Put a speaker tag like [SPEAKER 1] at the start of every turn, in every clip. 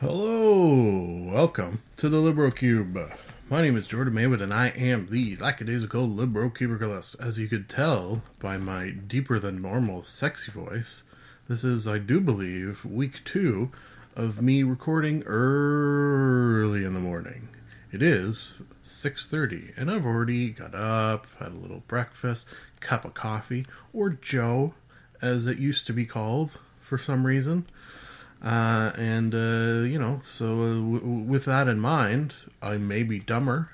[SPEAKER 1] Hello, welcome to the Libro Cube. My name is Jordan Maywood, and I am the lackadaisical Libro Cubicalist. As you could tell by my deeper than normal sexy voice, this is, I do believe, week two of me recording early in the morning. It is 6:30, and I've already got up, had a little breakfast, cup of coffee, or Joe, as it used to be called for some reason. Uh, and, uh, you know, so uh, w- with that in mind, I may be dumber,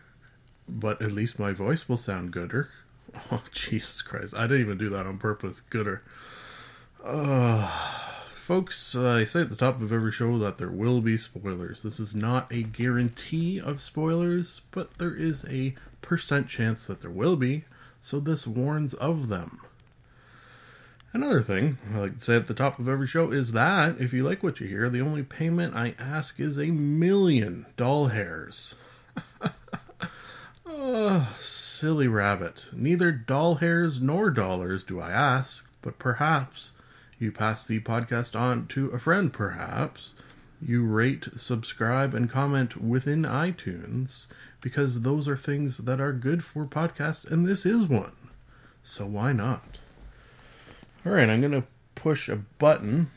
[SPEAKER 1] but at least my voice will sound gooder. Oh, Jesus Christ. I didn't even do that on purpose. Gooder. Uh, folks, I say at the top of every show that there will be spoilers. This is not a guarantee of spoilers, but there is a percent chance that there will be, so this warns of them. Another thing I like to say at the top of every show is that if you like what you hear, the only payment I ask is a million doll hairs. oh, silly rabbit. Neither doll hairs nor dollars do I ask, but perhaps you pass the podcast on to a friend, perhaps. You rate, subscribe, and comment within iTunes because those are things that are good for podcasts, and this is one. So why not? All right, I'm going to push a button,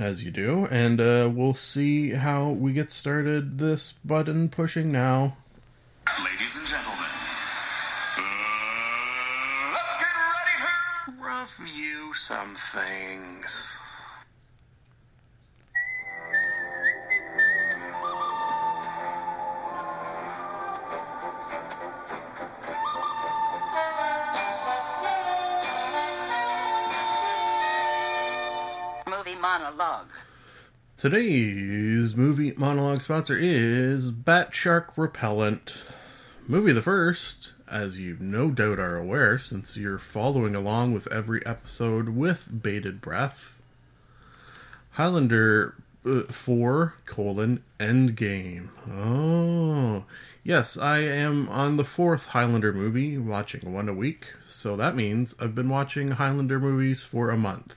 [SPEAKER 1] as you do, and uh, we'll see how we get started. This button pushing now.
[SPEAKER 2] Ladies and gentlemen, uh, let's get ready to review some things.
[SPEAKER 3] Monologue.
[SPEAKER 1] Today's movie monologue sponsor is Bat Shark Repellent. Movie the first, as you no doubt are aware since you're following along with every episode with bated breath. Highlander uh, 4 colon Endgame. Oh, yes, I am on the fourth Highlander movie, watching one a week. So that means I've been watching Highlander movies for a month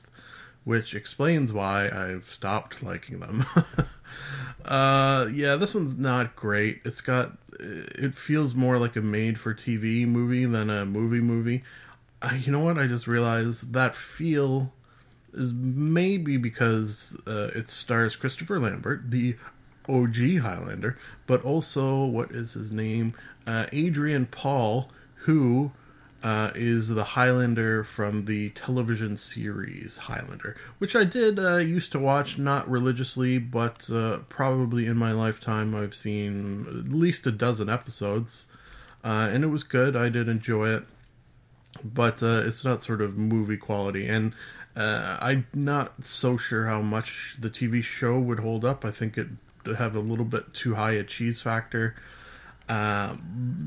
[SPEAKER 1] which explains why I've stopped liking them. uh, yeah, this one's not great. It's got it feels more like a made-for-TV movie than a movie movie. You know what? I just realized that feel is maybe because uh, it stars Christopher Lambert, the OG Highlander, but also what is his name? Uh, Adrian Paul, who uh, is the Highlander from the television series Highlander, which I did uh, used to watch, not religiously, but uh, probably in my lifetime I've seen at least a dozen episodes, uh, and it was good. I did enjoy it, but uh, it's not sort of movie quality, and uh, I'm not so sure how much the TV show would hold up. I think it would have a little bit too high a cheese factor. Uh,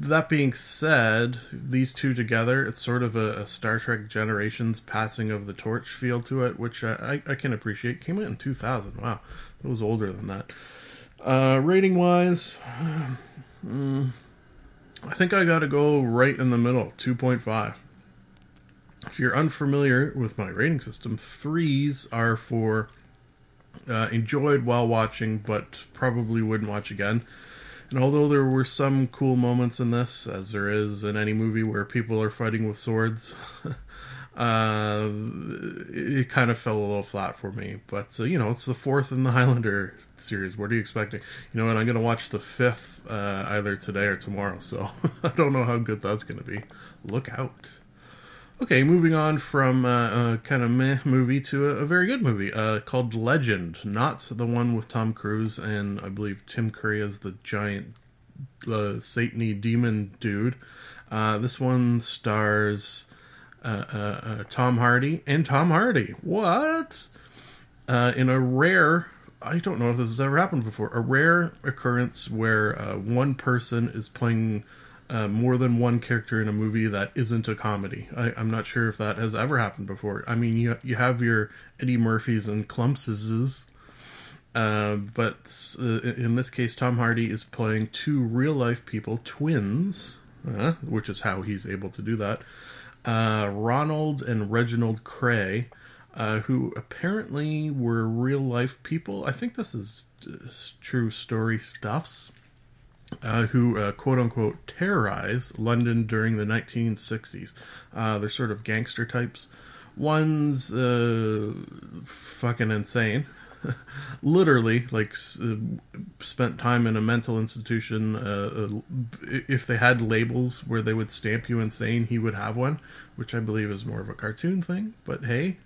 [SPEAKER 1] that being said, these two together, it's sort of a, a, Star Trek Generations passing of the torch feel to it, which I, I, I can appreciate. Came out in 2000. Wow, it was older than that. Uh, rating wise, mm, I think I got to go right in the middle 2.5. If you're unfamiliar with my rating system, threes are for uh, enjoyed while watching, but probably wouldn't watch again. And although there were some cool moments in this, as there is in any movie where people are fighting with swords, uh, it kind of fell a little flat for me. But uh, you know, it's the fourth in the Highlander series. What are you expecting? You know, and I'm gonna watch the fifth uh, either today or tomorrow. So I don't know how good that's gonna be. Look out. Okay, moving on from uh, a kind of meh movie to a, a very good movie uh, called Legend. Not the one with Tom Cruise and I believe Tim Curry as the giant uh, Satany demon dude. Uh, this one stars uh, uh, Tom Hardy and Tom Hardy. What? in a rare, I don't know if this has ever happened before, a rare occurrence where one person is playing uh, more than one character in a movie that isn't a comedy. I, I'm not sure if that has ever happened before. I mean, you you have your Eddie Murphys and Klumpses, uh, but uh, in this case, Tom Hardy is playing two real life people, twins, uh, which is how he's able to do that. Uh, Ronald and Reginald Kray, uh, who apparently were real life people. I think this is true story stuffs. Uh, who uh, quote unquote terrorized London during the 1960s. Uh, they're sort of gangster types. One's uh, fucking insane. Literally, like, uh, spent time in a mental institution. Uh, if they had labels where they would stamp you insane, he would have one, which I believe is more of a cartoon thing. But hey,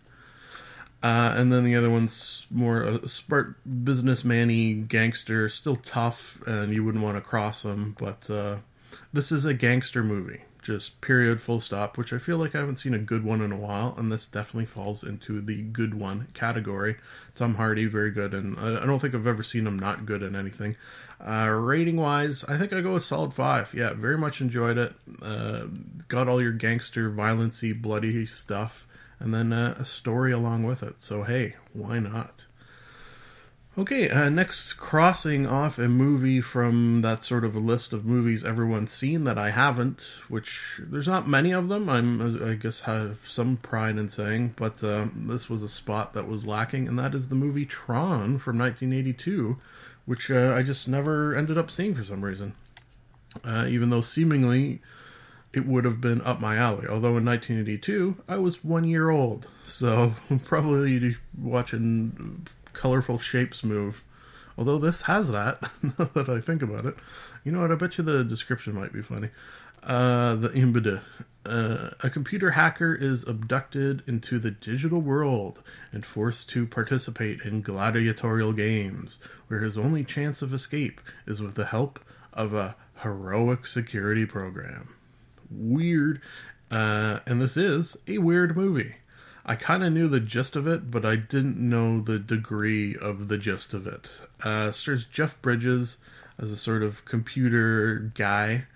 [SPEAKER 1] uh, and then the other one's more a smart businessman-y gangster, still tough, and you wouldn't want to cross him. But uh, this is a gangster movie, just period, full stop. Which I feel like I haven't seen a good one in a while, and this definitely falls into the good one category. Tom Hardy, very good, and I don't think I've ever seen him not good in anything. Uh, rating wise, I think I go with solid five. Yeah, very much enjoyed it. Uh, got all your gangster, violency, bloody stuff and then uh, a story along with it. So, hey, why not? Okay, uh, next, crossing off a movie from that sort of a list of movies everyone's seen that I haven't, which there's not many of them. I'm, I guess, have some pride in saying, but uh, this was a spot that was lacking, and that is the movie Tron from 1982, which uh, I just never ended up seeing for some reason. Uh, even though seemingly it would have been up my alley. Although in 1982, I was one year old, so probably watching colorful shapes move. Although this has that, now that I think about it. You know what? I bet you the description might be funny. Uh, the Imbida. Uh, a computer hacker is abducted into the digital world and forced to participate in gladiatorial games, where his only chance of escape is with the help of a heroic security program weird. Uh, and this is a weird movie. I kind of knew the gist of it, but I didn't know the degree of the gist of it. Uh, stars Jeff Bridges as a sort of computer guy.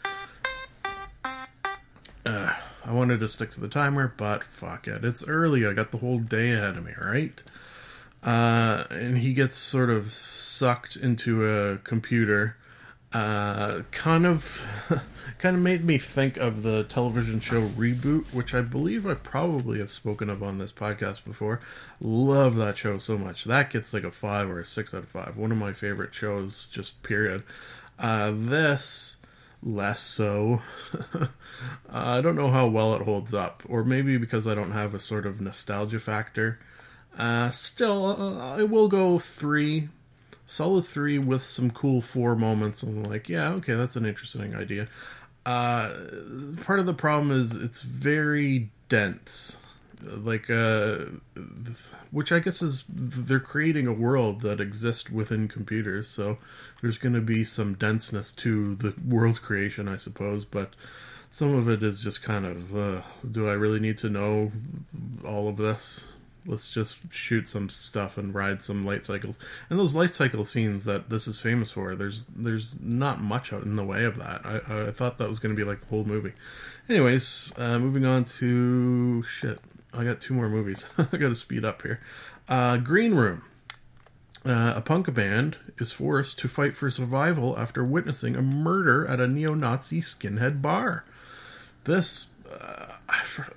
[SPEAKER 1] Uh, I wanted to stick to the timer, but fuck it. It's early. I got the whole day ahead of me, right? Uh, and he gets sort of sucked into a computer uh, kind of kind of made me think of the television show Reboot, which I believe I probably have spoken of on this podcast before. Love that show so much. That gets like a five or a six out of five. One of my favorite shows, just period. Uh, this less so. I don't know how well it holds up, or maybe because I don't have a sort of nostalgia factor. Uh, still, uh, I will go three solid three with some cool four moments. I'm like, yeah, okay, that's an interesting idea. Uh, part of the problem is it's very dense, like uh, which I guess is they're creating a world that exists within computers, so there's going to be some denseness to the world creation, I suppose, but. Some of it is just kind of, uh, do I really need to know all of this? Let's just shoot some stuff and ride some light cycles. And those light cycle scenes that this is famous for, there's there's not much in the way of that. I, I thought that was going to be like the whole movie. Anyways, uh, moving on to shit. I got two more movies. I got to speed up here. Uh, Green Room. Uh, a punk band is forced to fight for survival after witnessing a murder at a neo-Nazi skinhead bar. This uh,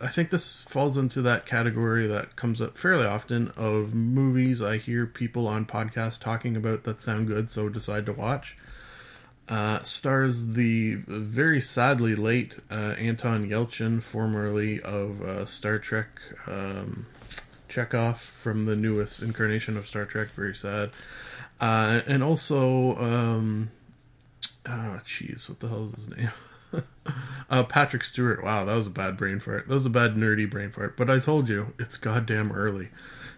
[SPEAKER 1] I think this falls into that category that comes up fairly often of movies I hear people on podcasts talking about that sound good, so decide to watch. Uh, stars the very sadly late uh, Anton Yelchin, formerly of uh, Star Trek, um, Chekov from the newest incarnation of Star Trek. Very sad, uh, and also, um, oh jeez, what the hell is his name? uh, Patrick Stewart. Wow, that was a bad brain fart. That was a bad nerdy brain fart. But I told you, it's goddamn early.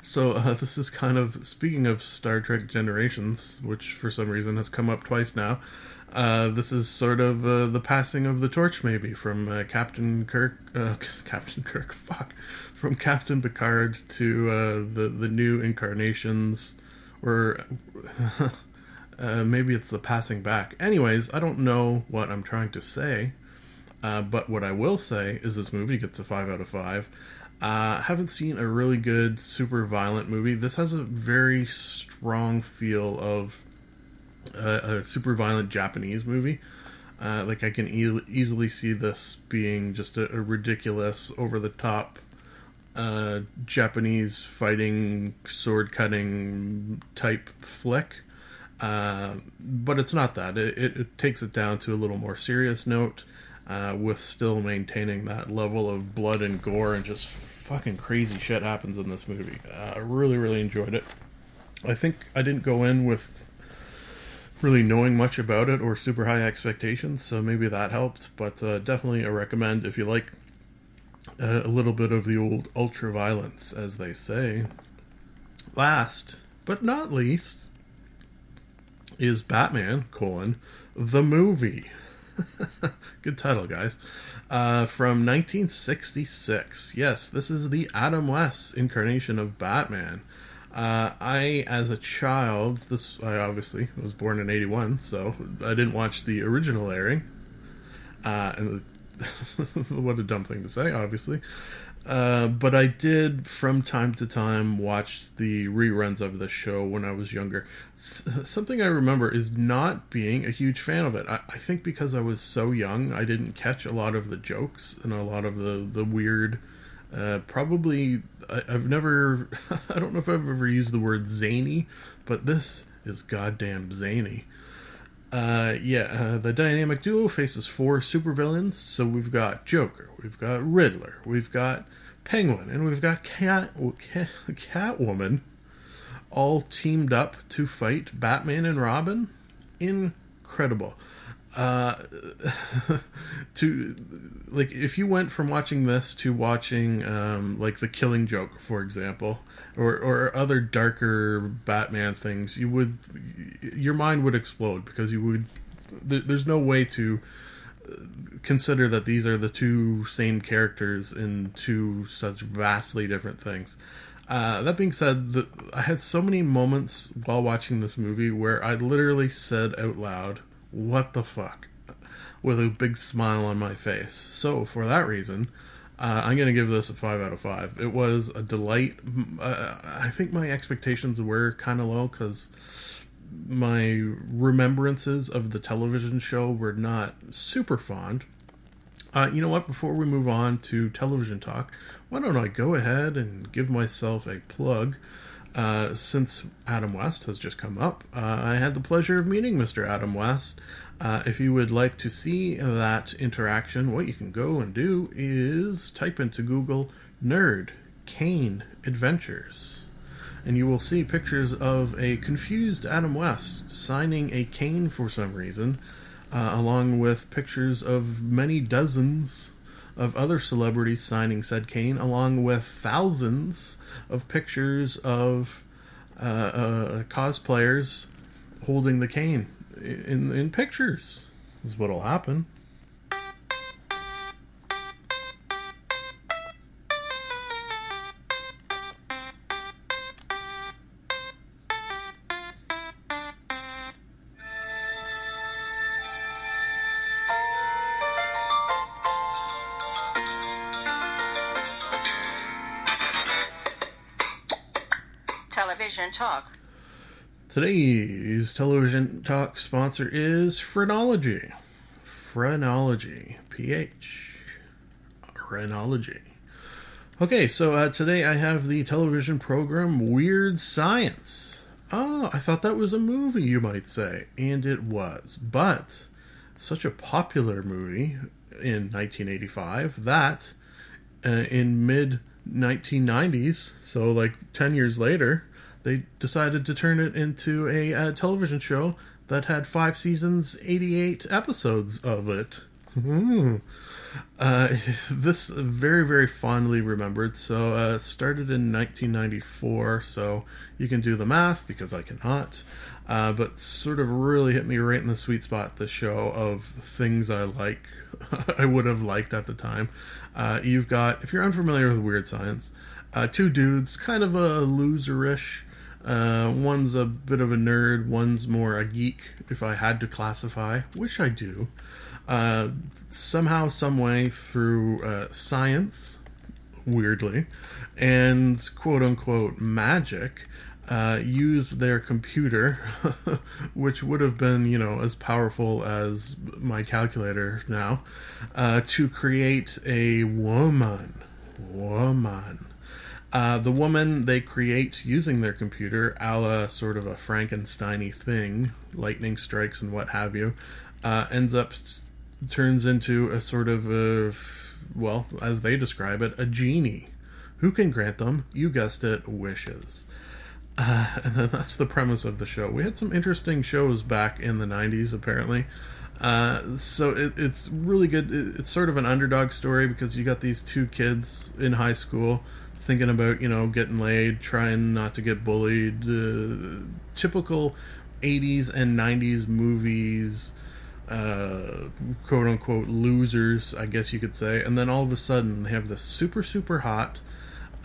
[SPEAKER 1] So uh, this is kind of speaking of Star Trek Generations, which for some reason has come up twice now. Uh, this is sort of uh, the passing of the torch, maybe from uh, Captain Kirk, uh, Captain Kirk, fuck, from Captain Picard to uh, the the new incarnations, or uh, maybe it's the passing back. Anyways, I don't know what I'm trying to say, but what I will say is this movie gets a five out of five. Uh, haven't seen a really good super violent movie. This has a very strong feel of a, a super violent Japanese movie. Uh, like I can e- easily see this being just a, a ridiculous, over the top uh, Japanese fighting, sword cutting type flick. Uh, but it's not that. It, it, it, takes it down to a little more serious note, uh, with still maintaining that level of blood and gore and just fucking crazy shit happens in this movie. Uh, I really, really enjoyed it. I think I didn't go in with really knowing much about it or super high expectations, so maybe that helped. But uh, definitely a recommend if you like uh, a little bit of the old ultra violence, as they say. Last but not least is Batman colon the movie. Good title, guys. Uh, from 1966. Yes, this is the Adam West incarnation of Batman. Uh, I, as a child, this I obviously was born in '81, so I didn't watch the original airing. Uh, and what a dumb thing to say, obviously. Uh, but I did, from time to time, watch the reruns of the show when I was younger. S- something I remember is not being a huge fan of it. I-, I think because I was so young, I didn't catch a lot of the jokes and a lot of the the weird uh, probably, I, have never, I don't know if I've ever used the word zany, but this is goddamn zany. Uh, yeah, uh, the dynamic duo faces four supervillains. So we've got Joker, we've got Riddler, we've got Penguin, and we've got Cat, Cat Catwoman, all teamed up to fight Batman and Robin. Incredible uh, to like if you went from watching this to watching um, like the Killing Joke, for example, or or other darker Batman things, you would your mind would explode because you would. There, there's no way to uh, consider that these are the two same characters in two such vastly different things. Uh, that being said, the, I had so many moments while watching this movie where I literally said out loud, what the fuck? With a big smile on my face. So, for that reason, uh, I'm going to give this a 5 out of 5. It was a delight. Uh, I think my expectations were kind of low because my remembrances of the television show were not super fond. Uh, you know what? Before we move on to television talk, why don't I go ahead and give myself a plug? Uh, since Adam West has just come up, uh, I had the pleasure of meeting Mr. Adam West. Uh, if you would like to see that interaction, what you can go and do is type into Google Nerd Kane Adventures. And you will see pictures of a confused Adam West signing a cane for some reason, uh, along with pictures of many dozens of other celebrities signing said cane, along with thousands of pictures of uh, uh, cosplayers holding the cane in in pictures. Is what'll happen. Today's television talk sponsor is Phrenology. Phrenology. PH. Phrenology. Okay, so uh, today I have the television program Weird Science. Oh, I thought that was a movie, you might say. And it was. But, such a popular movie in 1985 that uh, in mid 1990s, so like 10 years later, they decided to turn it into a, a television show that had five seasons, 88 episodes of it. Uh, this very very fondly remembered. So uh, started in 1994. So you can do the math because I cannot. Uh, but sort of really hit me right in the sweet spot. The show of things I like, I would have liked at the time. Uh, you've got if you're unfamiliar with Weird Science, uh, two dudes, kind of a loserish. Uh, one's a bit of a nerd, one's more a geek, if I had to classify, which I do. Uh, somehow, some way, through uh, science, weirdly, and quote unquote magic, uh, use their computer, which would have been, you know, as powerful as my calculator now, uh, to create a woman. Woman. Uh, the woman they create using their computer, a la sort of a Frankensteiny thing, lightning strikes and what have you, uh, ends up turns into a sort of a, well, as they describe it, a genie who can grant them, you guessed it, wishes. Uh, and then that's the premise of the show. We had some interesting shows back in the 90s, apparently. Uh, so it, it's really good. It, it's sort of an underdog story because you got these two kids in high school thinking about, you know, getting laid, trying not to get bullied. Uh, typical 80s and 90s movies, uh, quote unquote losers, I guess you could say. And then all of a sudden, they have this super, super hot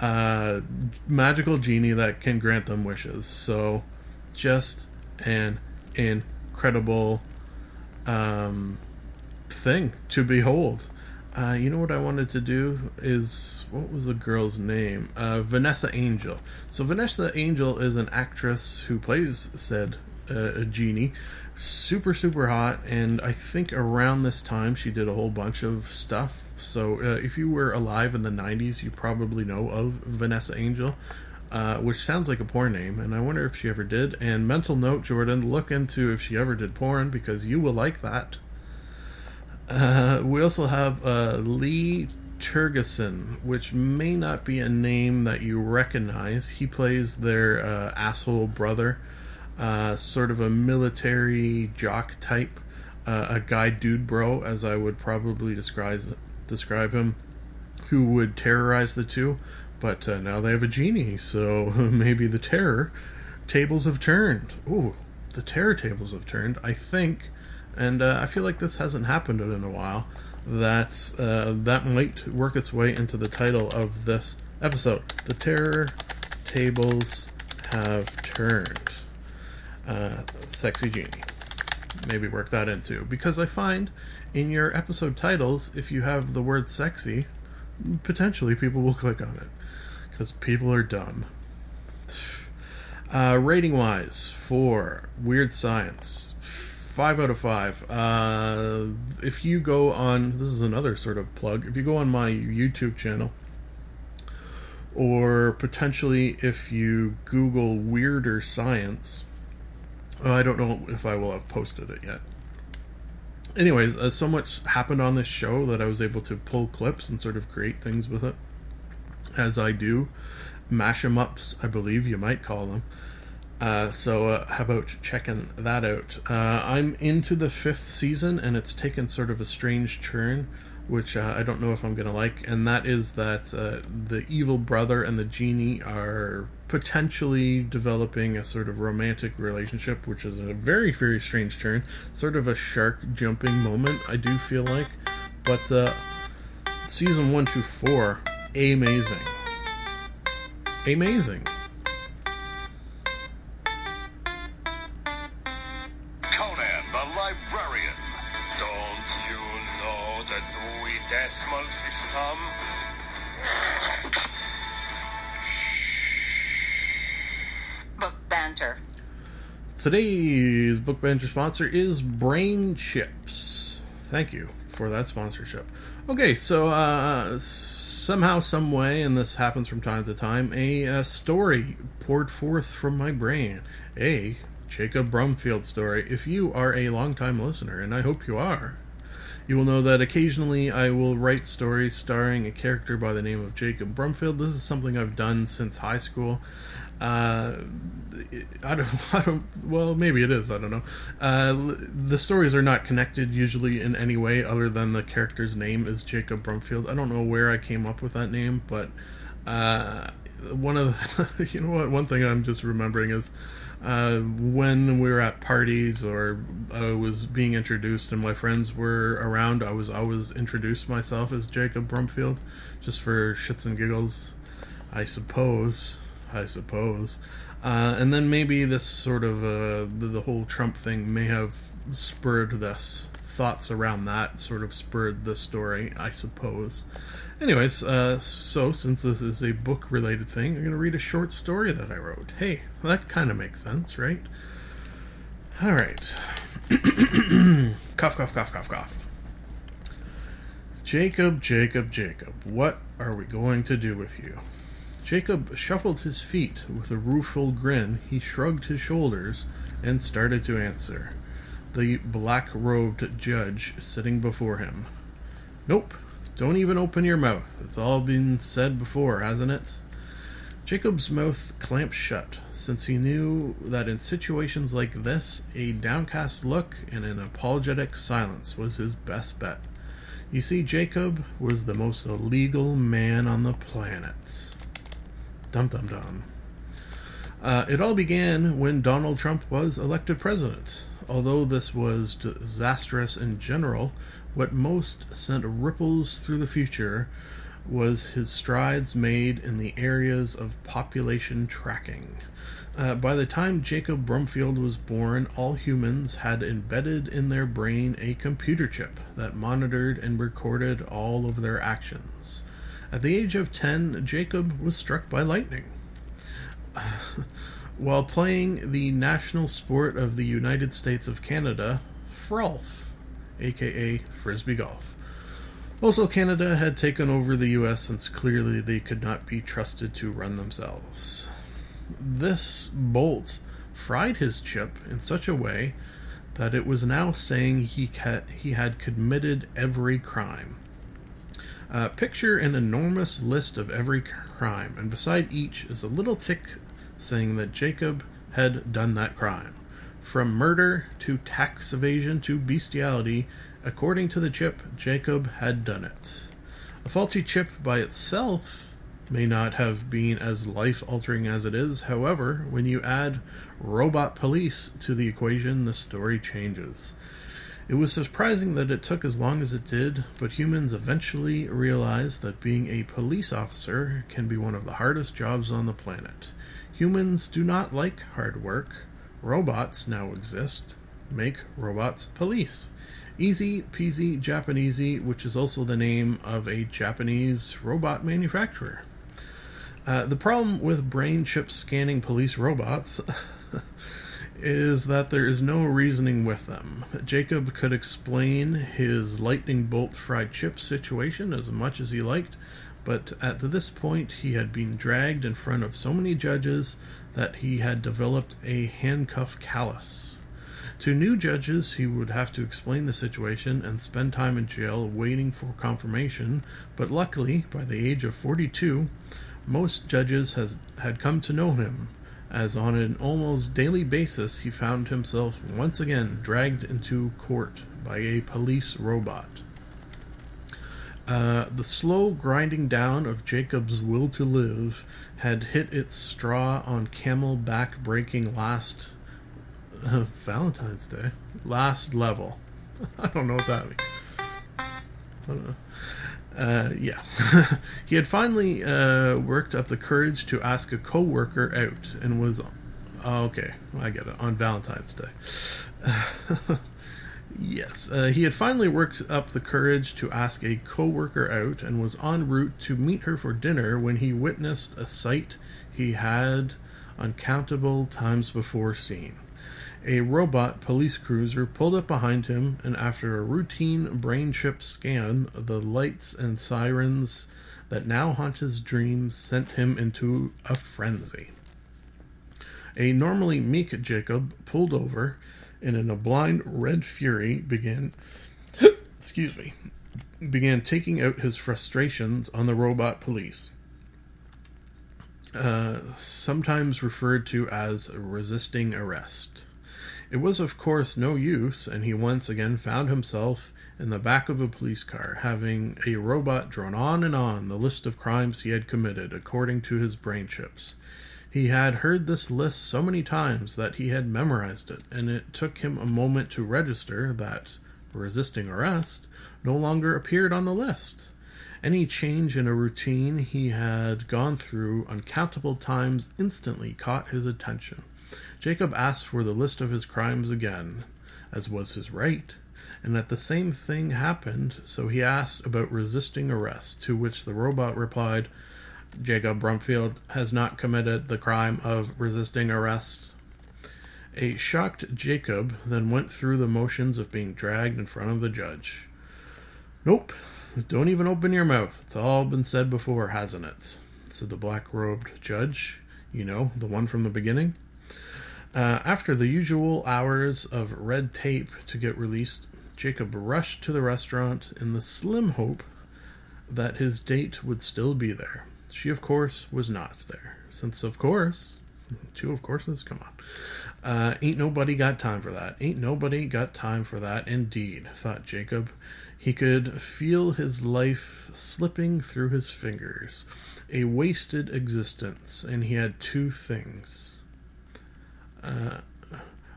[SPEAKER 1] uh, magical genie that can grant them wishes. So, just an incredible um, thing to behold. Uh, you know what I wanted to do is what was the girl's name? Uh, Vanessa Angel. So Vanessa Angel is an actress who plays said uh, genie, super super hot, and I think around this time she did a whole bunch of stuff. So uh, if you were alive in the '90s, you probably know of Vanessa Angel. Uh, which sounds like a porn name, and I wonder if she ever did. And mental note, Jordan, look into if she ever did porn because you will like that. Uh, we also have uh, Lee Tergesen, which may not be a name that you recognize. He plays their uh, asshole brother, uh, sort of a military jock type, uh, a guy dude bro, as I would probably describe describe him, who would terrorize the two. But uh, now they have a genie, so maybe the terror tables have turned. Ooh, the terror tables have turned. I think and uh, I feel like this hasn't happened in a while. That's uh, that might work its way into the title of this episode. The terror tables have turned. Uh, sexy genie. Maybe work that into because I find in your episode titles, if you have the word sexy, potentially people will click on it because people are dumb. Uh, rating wise for Weird Science, five out of five. Uh, if you go on, this is another sort of plug. If you go on my YouTube channel, or potentially if you Google Weirder Science, uh, I don't know if I will have posted it yet. Anyways, uh, so much happened on this show that I was able to pull clips and sort of create things with it, as I do. Mash 'em ups, I believe you might call them. Uh, so uh, how about checking that out? Uh, I'm into the fifth season, and it's taken sort of a strange turn, which uh, I don't know if I'm gonna like. And that is that uh, the evil brother and the genie are potentially developing a sort of romantic relationship, which is a very very strange turn, sort of a shark jumping moment. I do feel like, but season one to four, amazing, amazing. Today's book banter sponsor is Brain Chips. Thank you for that sponsorship. Okay, so uh, somehow, some way, and this happens from time to time, a, uh story poured forth from my brain. A Jacob Brumfield story. If you are a longtime listener, and I hope you are, You will know that occasionally I will write stories starring a character by the name of Jacob Brumfield. This is something I've done since high school. Uh, I don't, I don't, well, maybe it is, I don't know. Uh, the stories are not connected usually in any way other than the character's name is Jacob Brumfield. I don't know where I came up with that name, but uh, one of the, you know what, one thing I'm just remembering is uh, when we were at parties or I was being introduced and my friends were around, I was always introduced myself as Jacob Brumfield, just for shits and giggles, I suppose. I suppose. Uh, and then maybe this sort of uh, the, the whole Trump thing may have spurred this thoughts around that sort of spurred the story, I suppose. Anyways, uh, so since this is a book related thing, I'm going to read a short story that I wrote. Hey, well, that kind of makes sense, right? All right. cough, cough, cough, cough, cough. Jacob, Jacob, Jacob, what are we going to do with you? Jacob shuffled his feet with a rueful grin. He shrugged his shoulders and started to answer. The black robed judge sitting before him. Nope, don't even open your mouth. It's all been said before, hasn't it? Jacob's mouth clamped shut, since he knew that in situations like this, a downcast look and an apologetic silence was his best bet. You see, Jacob was the most illegal man on the planet. Dum dum dum. Uh, it all began when Donald Trump was elected president. Although this was disastrous in general, what most sent ripples through the future was his strides made in the areas of population tracking. Uh, by the time Jacob Brumfield was born, all humans had embedded in their brain a computer chip that monitored and recorded all of their actions. At the age of 10, Jacob was struck by lightning. While playing the national sport of the United States of Canada, Frolf, aka Frisbee Golf. Also, Canada had taken over the US since clearly they could not be trusted to run themselves. This bolt fried his chip in such a way that it was now saying he, ca- he had committed every crime. Uh, picture an enormous list of every crime, and beside each is a little tick saying that Jacob had done that crime. From murder to tax evasion to bestiality, according to the chip, Jacob had done it. A faulty chip by itself may not have been as life altering as it is, however, when you add robot police to the equation, the story changes. It was surprising that it took as long as it did, but humans eventually realized that being a police officer can be one of the hardest jobs on the planet. Humans do not like hard work. Robots now exist. Make robots police. Easy peasy Japanesey, which is also the name of a Japanese robot manufacturer. Uh, the problem with brain chip scanning police robots is that there is no reasoning with them. Jacob could explain his lightning bolt fried chip situation as much as he liked, but at this point he had been dragged in front of so many judges that he had developed a handcuff callus. To new judges, he would have to explain the situation and spend time in jail waiting for confirmation, but luckily, by the age of 42, most judges has, had come to know him as on an almost daily basis he found himself once again dragged into court by a police robot. Uh, the slow grinding down of Jacob's will to live had hit its straw on camel back breaking last uh, Valentine's Day. Last level. I don't know what that means. Uh, yeah. he had finally uh, worked up the courage to ask a coworker out and was. Okay, I get it. On Valentine's Day. yes. Uh, he had finally worked up the courage to ask a coworker out and was en route to meet her for dinner when he witnessed a sight he had uncountable times before seen. A robot police cruiser pulled up behind him, and after a routine brain chip scan, the lights and sirens that now haunt his dreams sent him into a frenzy. A normally meek Jacob pulled over and in a blind red fury began excuse me, began taking out his frustrations on the robot police. Uh, sometimes referred to as resisting arrest. It was, of course, no use, and he once again found himself in the back of a police car, having a robot drone on and on the list of crimes he had committed according to his brain chips. He had heard this list so many times that he had memorized it, and it took him a moment to register that resisting arrest no longer appeared on the list. Any change in a routine he had gone through uncountable times instantly caught his attention. Jacob asked for the list of his crimes again, as was his right, and that the same thing happened, so he asked about resisting arrest, to which the robot replied, Jacob Brumfield has not committed the crime of resisting arrest. A shocked Jacob then went through the motions of being dragged in front of the judge. Nope, don't even open your mouth. It's all been said before, hasn't it? said the black robed judge. You know, the one from the beginning. Uh, after the usual hours of red tape to get released, Jacob rushed to the restaurant in the slim hope that his date would still be there. She, of course, was not there. Since, of course, two of courses, come on. Uh, ain't nobody got time for that. Ain't nobody got time for that, indeed, thought Jacob. He could feel his life slipping through his fingers. A wasted existence, and he had two things. Uh,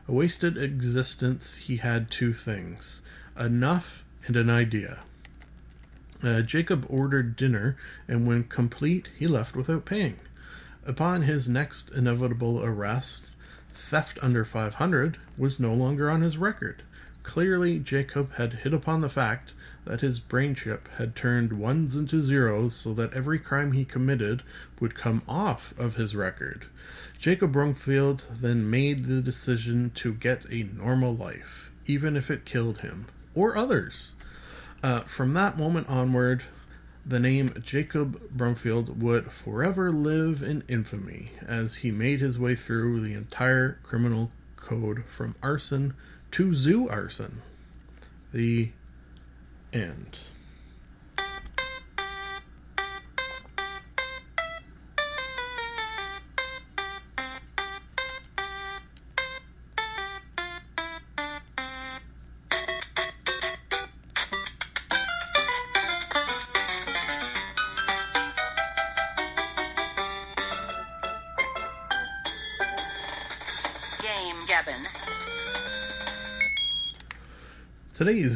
[SPEAKER 1] a wasted existence, he had two things enough and an idea. Uh, Jacob ordered dinner, and when complete, he left without paying. Upon his next inevitable arrest, theft under 500 was no longer on his record. Clearly, Jacob had hit upon the fact that his brain chip had turned ones into zeros so that every crime he committed would come off of his record. Jacob Brumfield then made the decision to get a normal life, even if it killed him or others. Uh, from that moment onward, the name Jacob Brumfield would forever live in infamy as he made his way through the entire criminal code from arson to zoo arson. The end.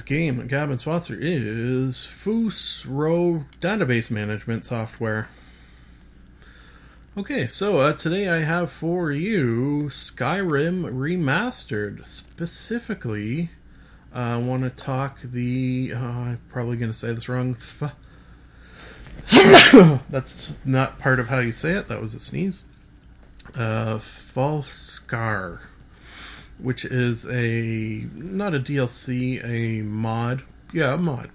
[SPEAKER 3] Game,
[SPEAKER 1] Gabbin sponsor, is Foos Row Database Management Software. Okay, so uh, today I have for you Skyrim Remastered. Specifically, uh, I want to talk the. Uh, I'm probably going to say this wrong. That's not part of how you say it. That was a sneeze. Uh, Falskaar which is a not a DLC, a mod. Yeah, a mod.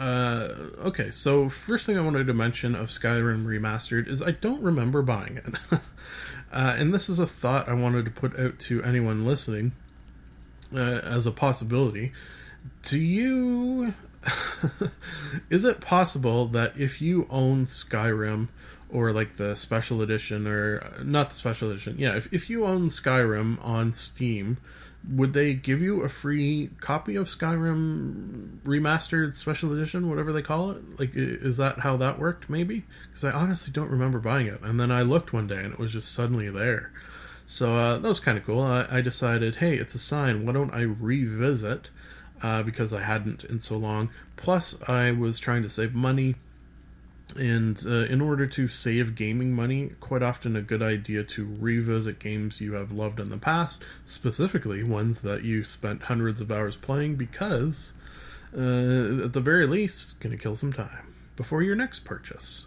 [SPEAKER 1] Uh, okay, so first thing I wanted to mention of Skyrim Remastered is I don't remember buying it. uh, and this is a thought I wanted to put out to anyone listening uh, as a possibility. Do you. is it possible that if you own Skyrim or like the special edition or not the special edition. Yeah if, if you own skyrim on steam would they give you a free copy of skyrim remastered special edition whatever they call it? Like is that how that worked maybe? Because i honestly don't remember buying it. And then i looked one day and it was just suddenly there. So uh, that was kind of cool. I, I decided hey it's a sign. Why don't i revisit uh, because i hadn't in so long. Plus i was trying to save money and uh, in order to save gaming money, quite often a good idea to revisit games you have loved in the past, specifically ones that you spent hundreds of hours playing, because uh, at the very least, going to kill some time before your next purchase.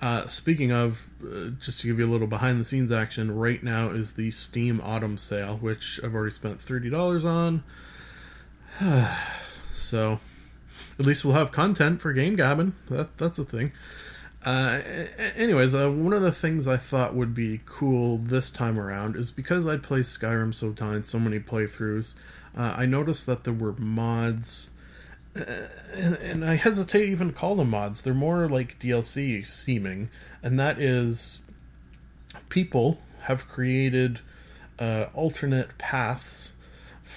[SPEAKER 1] Uh, speaking of, uh, just to give you a little behind the scenes action, right now is the Steam Autumn Sale, which I've already spent $30 on. so, at least we'll have content for Game Gabbin. That, that's a thing. Uh, anyways, uh, one of the things I thought would be cool this time around is because I play Skyrim so times, so many playthroughs. Uh, I noticed that there were mods and, and I hesitate even to call them mods. They're more like DLC seeming, and that is people have created uh, alternate paths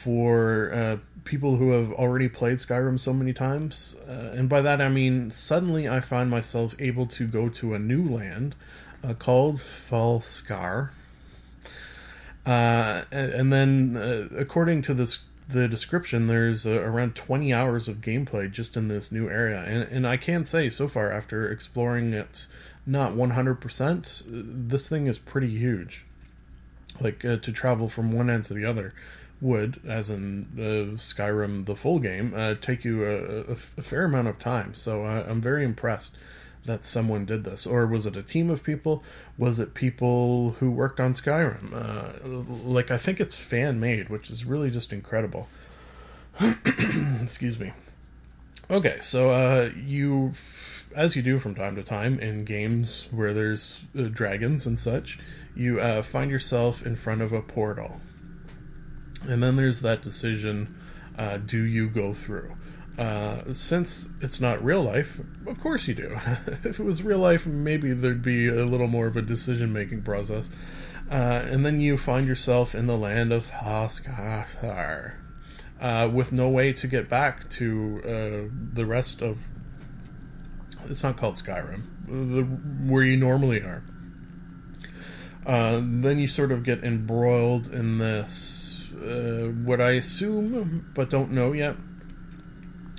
[SPEAKER 1] for uh, people who have already played Skyrim so many times. Uh, and by that I mean suddenly I find myself able to go to a new land uh, called Falskaar. Uh, and, then, uh, according to this the description, there's uh, around 20 hours of gameplay just in this new area. And, and I can say so far, after exploring it not 100%, this thing is pretty huge. Like uh, to travel from one end to the other would, as in Skyrim, the full game, uh, take you a, a, a, fair amount of time. So uh, I'm very impressed that someone did this. Or was it a team of people? Was it people who worked on Skyrim? Uh, like, I think it's fan made, which is really just incredible. Excuse me. Okay, so uh, you, as you do from time to time in games where there's dragons and such, you find yourself in front of a portal. And then there's that decision uh, do you go through? Uh, since it's not real life, of course you do. if it was real life, maybe there'd be a little more of a decision making process. Uh, and then you find yourself in the land of Falskaar, uh, with no way to get back to uh, the rest of. It's not called Skyrim, the, where you normally are. Uh, then you sort of get embroiled in this, uh, what I assume, but don't know yet,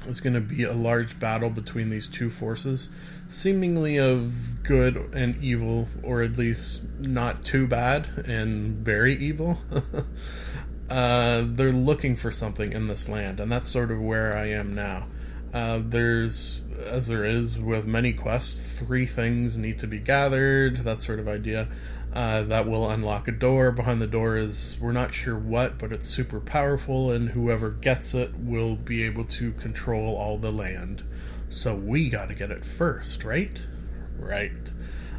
[SPEAKER 1] is going to be a large battle between these two forces, seemingly of good and evil, or at least not too bad and very evil. uh, they're looking for something in this land, and that's sort of where I am now. Uh, there's, as there is with many quests, three things need to be gathered, that sort of idea. Uh, that will unlock a door. Behind the door is, we're not sure what, but it's super powerful, and whoever gets it will be able to control all the land. So we gotta get it first, right? Right.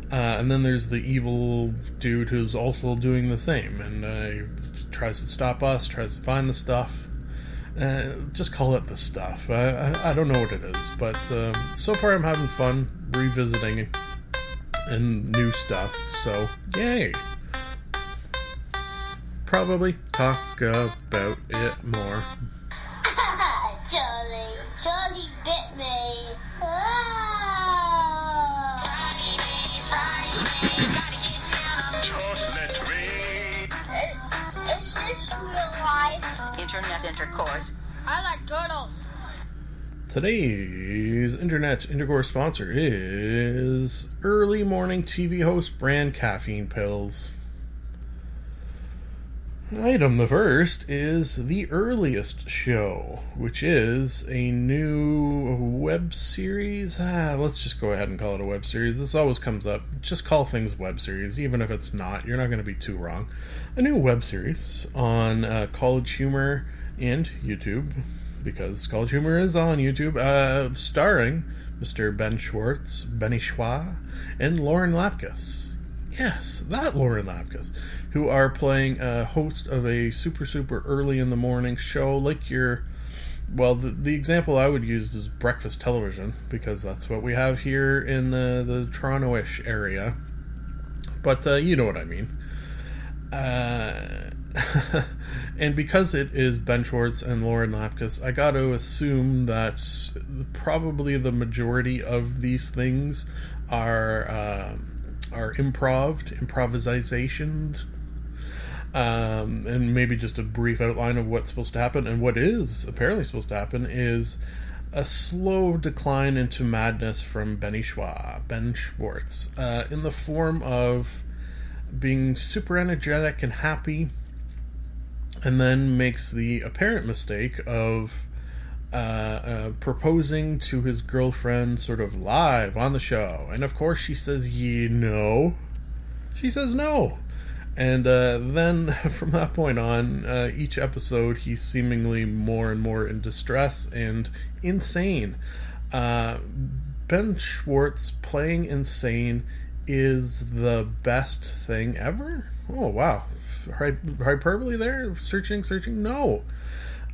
[SPEAKER 1] Uh, and then there's the evil dude who's also doing the same, and uh, tries to stop us, tries to find the stuff. Uh, just call it the stuff. I, I, I, don't know what it is, but um, so far I'm having fun revisiting and new stuff. So, yay! Probably talk about it more.
[SPEAKER 4] Charlie, Charlie bit me. Ah. Is this real life?
[SPEAKER 3] Internet intercourse.
[SPEAKER 4] I like turtles.
[SPEAKER 1] Today's internet intercourse sponsor is early morning TV host brand caffeine pills. Item the first is The Earliest Show, which is a new web series. Ah, let's just go ahead and call it a web series. This always comes up. Just call things web series, even if it's not. You're not going to be too wrong. A new web series on uh, College Humor and YouTube, because College Humor is on YouTube, uh, starring Mr. Ben Schwartz, Benny Schwa, and Lauren Lapkus. Yes, that Lauren Lapkus, who are playing a host of a super, super early in the morning show, like your. Well, the, the example I would use is breakfast television, because that's what we have here in the, the Toronto ish area. But uh, you know what I mean. Uh, and because it is Ben Schwartz and Lauren Lapkus, I got to assume that probably the majority of these things are. Uh, are improved, improvisations, um, and maybe just a brief outline of what's supposed to happen. And what is apparently supposed to happen is a slow decline into madness from Benny Schwa, Ben Schwartz, uh, in the form of being super energetic and happy, and then makes the apparent mistake of uh, uh, proposing to his girlfriend sort of live on the show. And of course, she says, you know. She says no. And uh, then from that point on, uh, each episode, he's seemingly more and more in distress and insane. Uh, ben Schwartz playing insane is the best thing ever. Oh, wow. Hyperbole there? Searching, searching? No.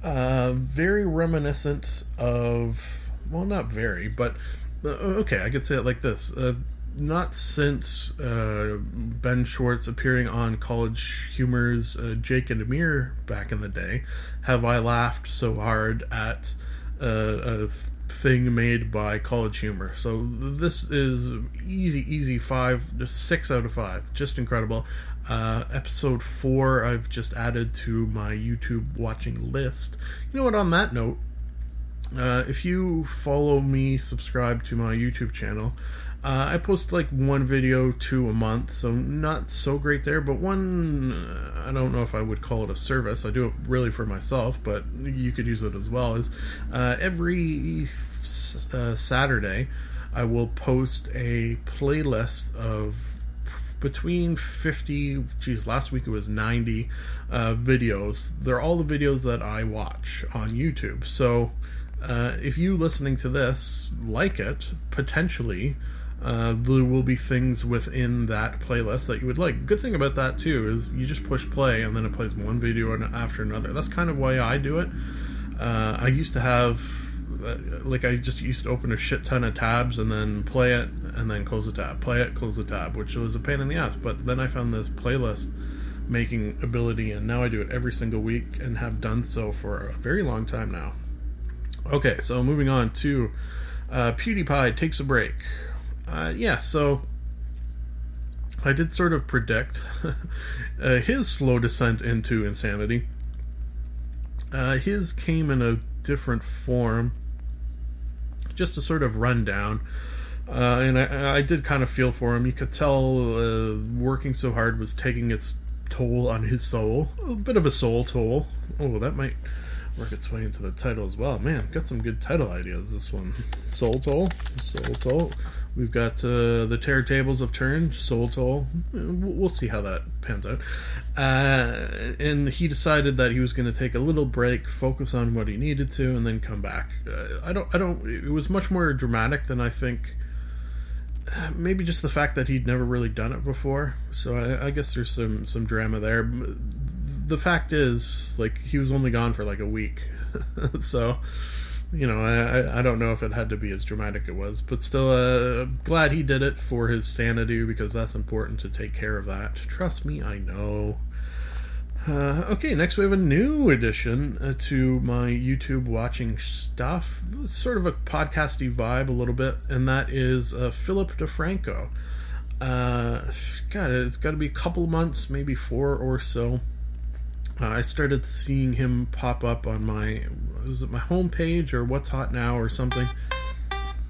[SPEAKER 1] Uh, very reminiscent of, well, not very, but uh, okay, I could say it like this. Uh, not since uh, Ben Schwartz appearing on College Humor's uh, Jake and Amir back in the day have I laughed so hard at uh, a thing made by College Humor. So this is easy, easy five, just six out of five, just incredible. Uh, episode four, I've just added to my YouTube watching list. You know what? On that note, uh, if you follow me, subscribe to my YouTube channel, uh, I post like one video to a month, so not so great there, but one, uh, I don't know if I would call it a service. I do it really for myself, but you could use it as well. Is uh, every uh, Saturday, I will post a playlist of between 50 geez last week it was 90 uh, videos they're all the videos that i watch on youtube so uh, if you listening to this like it potentially uh, there will be things within that playlist that you would like. Good thing about that too is you just push play and then it plays one video after another. That's kind of why I do it. Uh, I used to have like I just used to open a shit ton of tabs and then play it and then close the tab, play it, close the tab, which was a pain in the ass. But then I found this playlist making ability, and now I do it every single week and have done so for a very long time now. Okay, so moving on to uh, PewDiePie takes a break. Uh, yeah, so I did sort of predict uh, his slow descent into insanity. Uh, his came in a different form, just a sort of rundown. Uh, and I, I, did kind of feel for him. You could tell uh, working so hard was taking its toll on his soul. A bit of a soul toll. Oh, that might work its way into the title as well. Man, got some good title ideas. This one, Soul Toll, Soul Toll. We've got uh, the Terror Tables of Turn, Soul Toll. We'll see how that pans out. Uh, and he decided that he was going to take a little break, focus on what he needed to, and then come back. Uh, I don't. I don't. It was much more dramatic than I think. Uh, maybe just the fact that he'd never really done it before. So I, I guess there's some some drama there. The fact is, like, he was only gone for like a week, so you know, I, I don't know if it had to be as dramatic it was, but still, uh, glad he did it for his sanity because that's important to take care of that. Trust me, I know. Uh, okay, next we have a new addition uh, to my YouTube watching stuff. Sort of a podcasty vibe a little bit, and that is uh, Philip DeFranco. Uh, God, it's got to be a couple months, maybe four or so. Uh, I started seeing him pop up on my was it my homepage or what's hot now or something.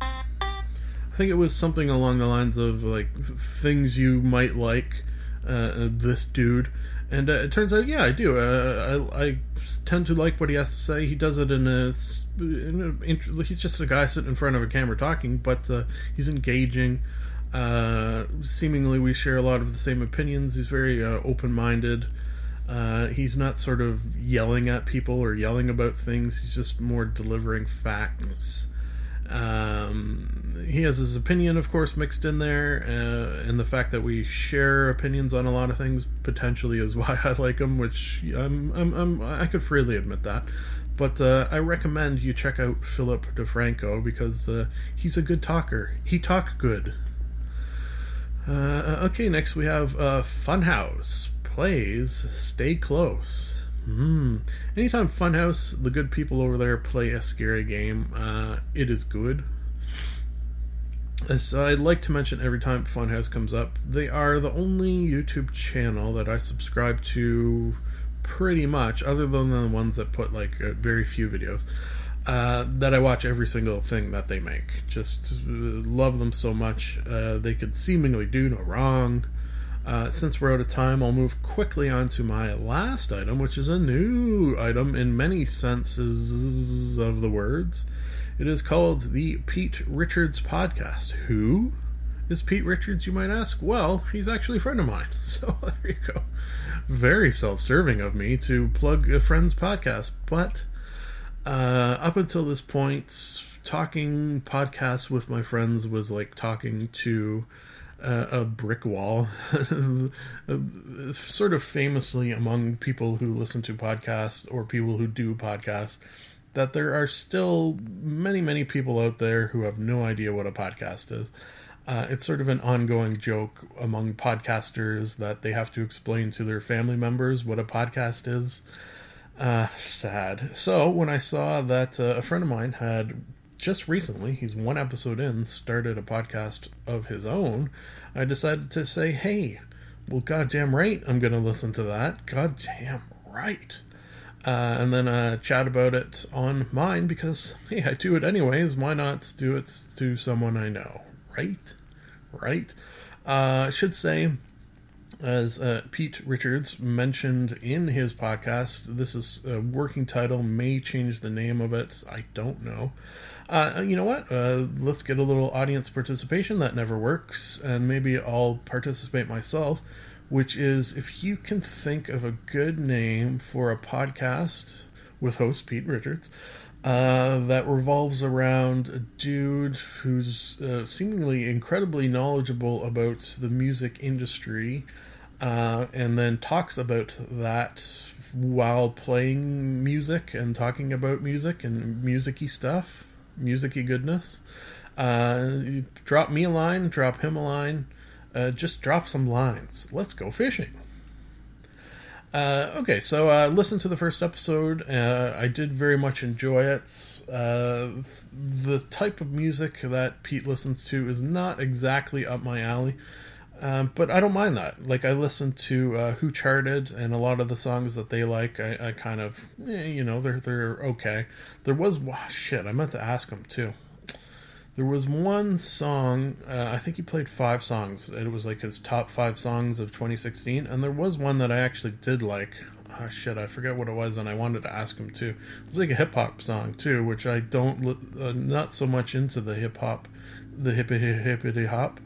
[SPEAKER 1] I think it was something along the lines of like things you might like uh, this dude, and uh, it turns out yeah I do. Uh, I, I tend to like what he has to say. He does it in a, in a he's just a guy sitting in front of a camera talking, but uh, he's engaging. Uh, seemingly, we share a lot of the same opinions. He's very uh, open minded. Uh, he's not sort of yelling at people or yelling about things. He's just more delivering facts. Um, he has his opinion, of course, mixed in there, uh, and the fact that we share opinions on a lot of things potentially is why I like him. Which I'm, I'm, I'm i could freely admit that. But uh, I recommend you check out Philip DeFranco because uh, he's a good talker. He talk good. Uh, okay, next we have uh, Funhaus plays Stay Close. Hmm. Anytime Funhaus, the good people over there, play a scary game, uh, it is good. As I'd like to mention every time Funhaus comes up, they are the only YouTube channel that I subscribe to pretty much, other than the ones that put like very few videos, uh, that I watch every single thing that they make. Just uh, love them so much. Uh, they could seemingly do no wrong. Uh, since we're out of time, I'll move quickly on to my last item, which is a new item in many senses of the words. It is called the Pete Richards Podcast. Who is Pete Richards, you might ask? Well, he's actually a friend of mine. So there you go. Very self serving of me to plug a friend's podcast. But uh, up until this point, talking podcasts with my friends was like talking to uh, a brick wall. sort of famously among people who listen to podcasts or people who do podcasts, that there are still many, many people out there who have no idea what a podcast is. Uh, it's sort of an ongoing joke among podcasters that they have to explain to their family members what a podcast is. Uh, sad. So when I saw that uh, a friend of mine had just recently, he's one episode in, started a podcast of his own, I decided to say, hey, well, goddamn right, I'm going to listen to that. Goddamn right. Uh, and then uh, chat about it on mine because, hey, I do it anyways. Why not do it to someone I know? Right? Right? Uh, I should say, as uh, Pete Richards mentioned in his podcast, this is a working title, may change the name of it. I don't know. Uh, you know what? Uh, let's get a little audience participation. That never works. And maybe I'll participate myself, which is if you can think of a good name for a podcast with host Pete Richards uh, that revolves around a dude who's uh, seemingly incredibly knowledgeable about the music industry uh, and then talks about that while playing music and talking about music and musicy stuff, musicy goodness. Uh, drop me a line, drop him a line, uh, just drop some lines. Let's go fishing. Uh, okay, so uh, listen to the first episode. Uh, I did very much enjoy it. Uh, the type of music that Pete listens to is not exactly up my alley. Um, but I don't mind that. Like I listen to uh, Who Charted, and a lot of the songs that they like, I, I kind of, eh, you know, they're they're okay. There was wow, shit. I meant to ask him too. There was one song. Uh, I think he played five songs. It was like his top five songs of 2016, and there was one that I actually did like. Oh shit, I forget what it was, and I wanted to ask him too. It was like a hip hop song too, which I don't uh, not so much into the hip hop, the hippity hippity hop.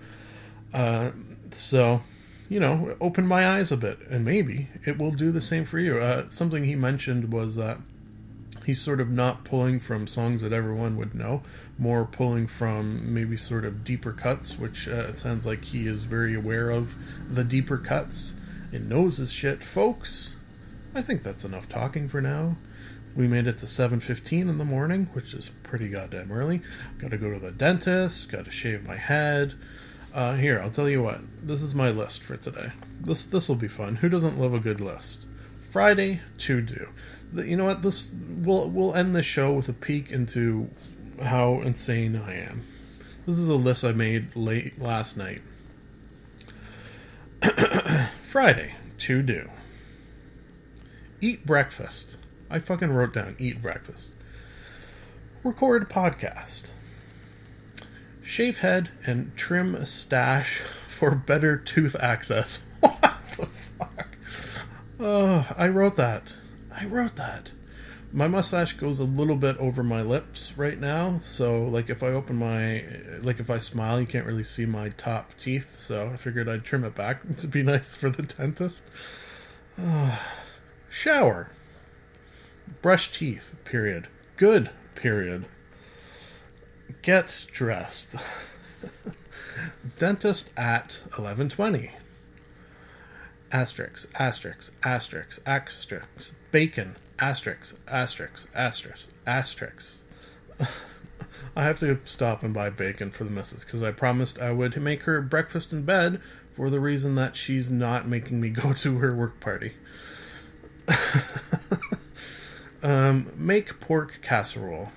[SPEAKER 1] Uh, so, you know, open my eyes a bit, and maybe it will do the same for you. Uh, something he mentioned was that he's sort of not pulling from songs that everyone would know, more pulling from maybe sort of deeper cuts, which uh, it sounds like he is very aware of the deeper cuts and knows his shit, folks. I think that's enough talking for now. We made it to 7:15 in the morning, which is pretty goddamn early. Got to go to the dentist, got to shave my head. Uh, here, I'll tell you what. This is my list for today. This this will be fun. Who doesn't love a good list? Friday to do. The, you know what? This we'll we'll end the show with a peek into how insane I am. This is a list I made late last night. Friday to do. Eat breakfast. I fucking wrote down eat breakfast. Record podcast shave head and trim stash for better tooth access. What the fuck? Oh, I wrote that. I wrote that. My mustache goes a little bit over my lips right now, so like if I open my like if I smile, you can't really see my top teeth, so I figured I'd trim it back to be nice for the dentist. Oh. Shower. Brush teeth, period. Good, period. Get dressed. Dentist at 1120. Asterix, asterix, asterix, asterix, bacon, asterix, asterix, asterix, asterix. I have to stop and buy bacon for the missus because I promised I would make her breakfast in bed for the reason that she's not making me go to her work party. um, make pork casserole.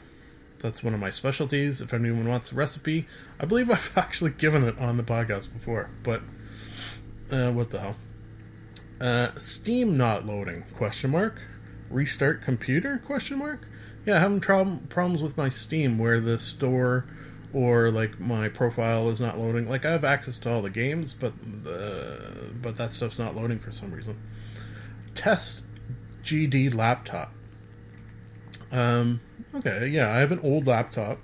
[SPEAKER 1] That's one of my specialties. If anyone wants a recipe, I believe I've actually given it on the podcast before. But uh, what the hell? Uh, Steam not loading? Question mark. Restart computer? Question mark. Yeah, having prob- problems with my Steam where the store or like my profile is not loading. Like I have access to all the games, but the but that stuff's not loading for some reason. Test GD laptop. Um, okay, yeah, I have an old laptop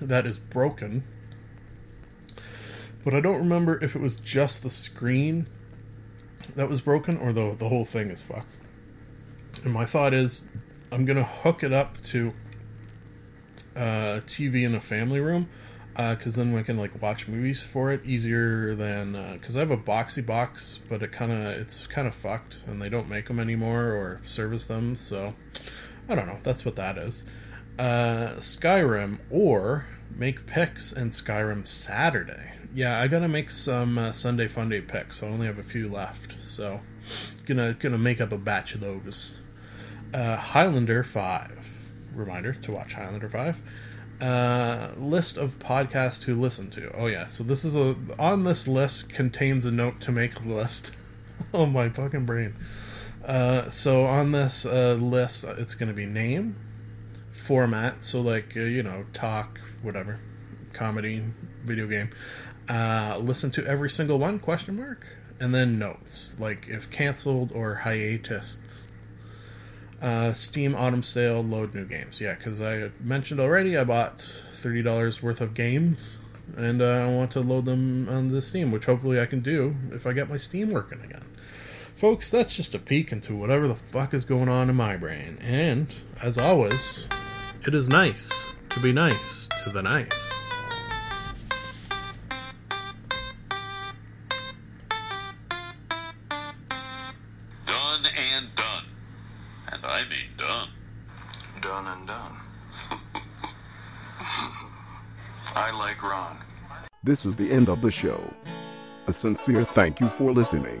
[SPEAKER 1] that is broken, but I don't remember if it was just the screen that was broken or the the whole thing is fucked. And my thought is, I'm gonna hook it up to uh, a TV in a family room. Uh, because then we can like watch movies for it easier than uh, because I have a boxy box, but it kind of it's kind of fucked, and they don't make them anymore or service them. So I don't know. That's what that is. Uh, Skyrim or make picks and Skyrim Saturday. Yeah, I gotta make some uh, Sunday Funday picks. I only have a few left, so gonna gonna make up a batch of those. Uh, Highlander Five. Reminder to watch Highlander Five. Uh, list of podcasts to listen to. Oh yeah, so this is a on this list contains a note to make list. oh my fucking brain. Uh, so on this uh, list, it's going to be name, format. So like uh, you know, talk, whatever, comedy, video game. Uh, listen to every single one? Question mark. And then notes, like if canceled or hiatus. Uh, Steam Autumn Sale, load new games. Yeah, because I mentioned already, I bought thirty dollars worth of games, and uh, I want to load them on the Steam, which hopefully I can do if I get my Steam working again. Folks, that's just a peek into whatever the fuck is going on in my brain. And as always, it is nice to be nice to the nice.
[SPEAKER 5] Done and done. And I mean done.
[SPEAKER 2] Done and done. I like Ron.
[SPEAKER 6] This is the end of the show. A sincere thank you for listening.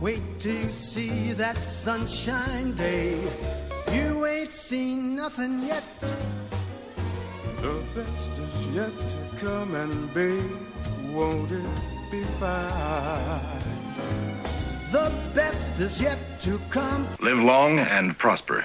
[SPEAKER 7] Wait till you see that sunshine day. You ain't seen nothing yet.
[SPEAKER 8] The best is yet to come, and babe, won't it be fine?
[SPEAKER 7] The best is yet to come.
[SPEAKER 9] Live long and prosper.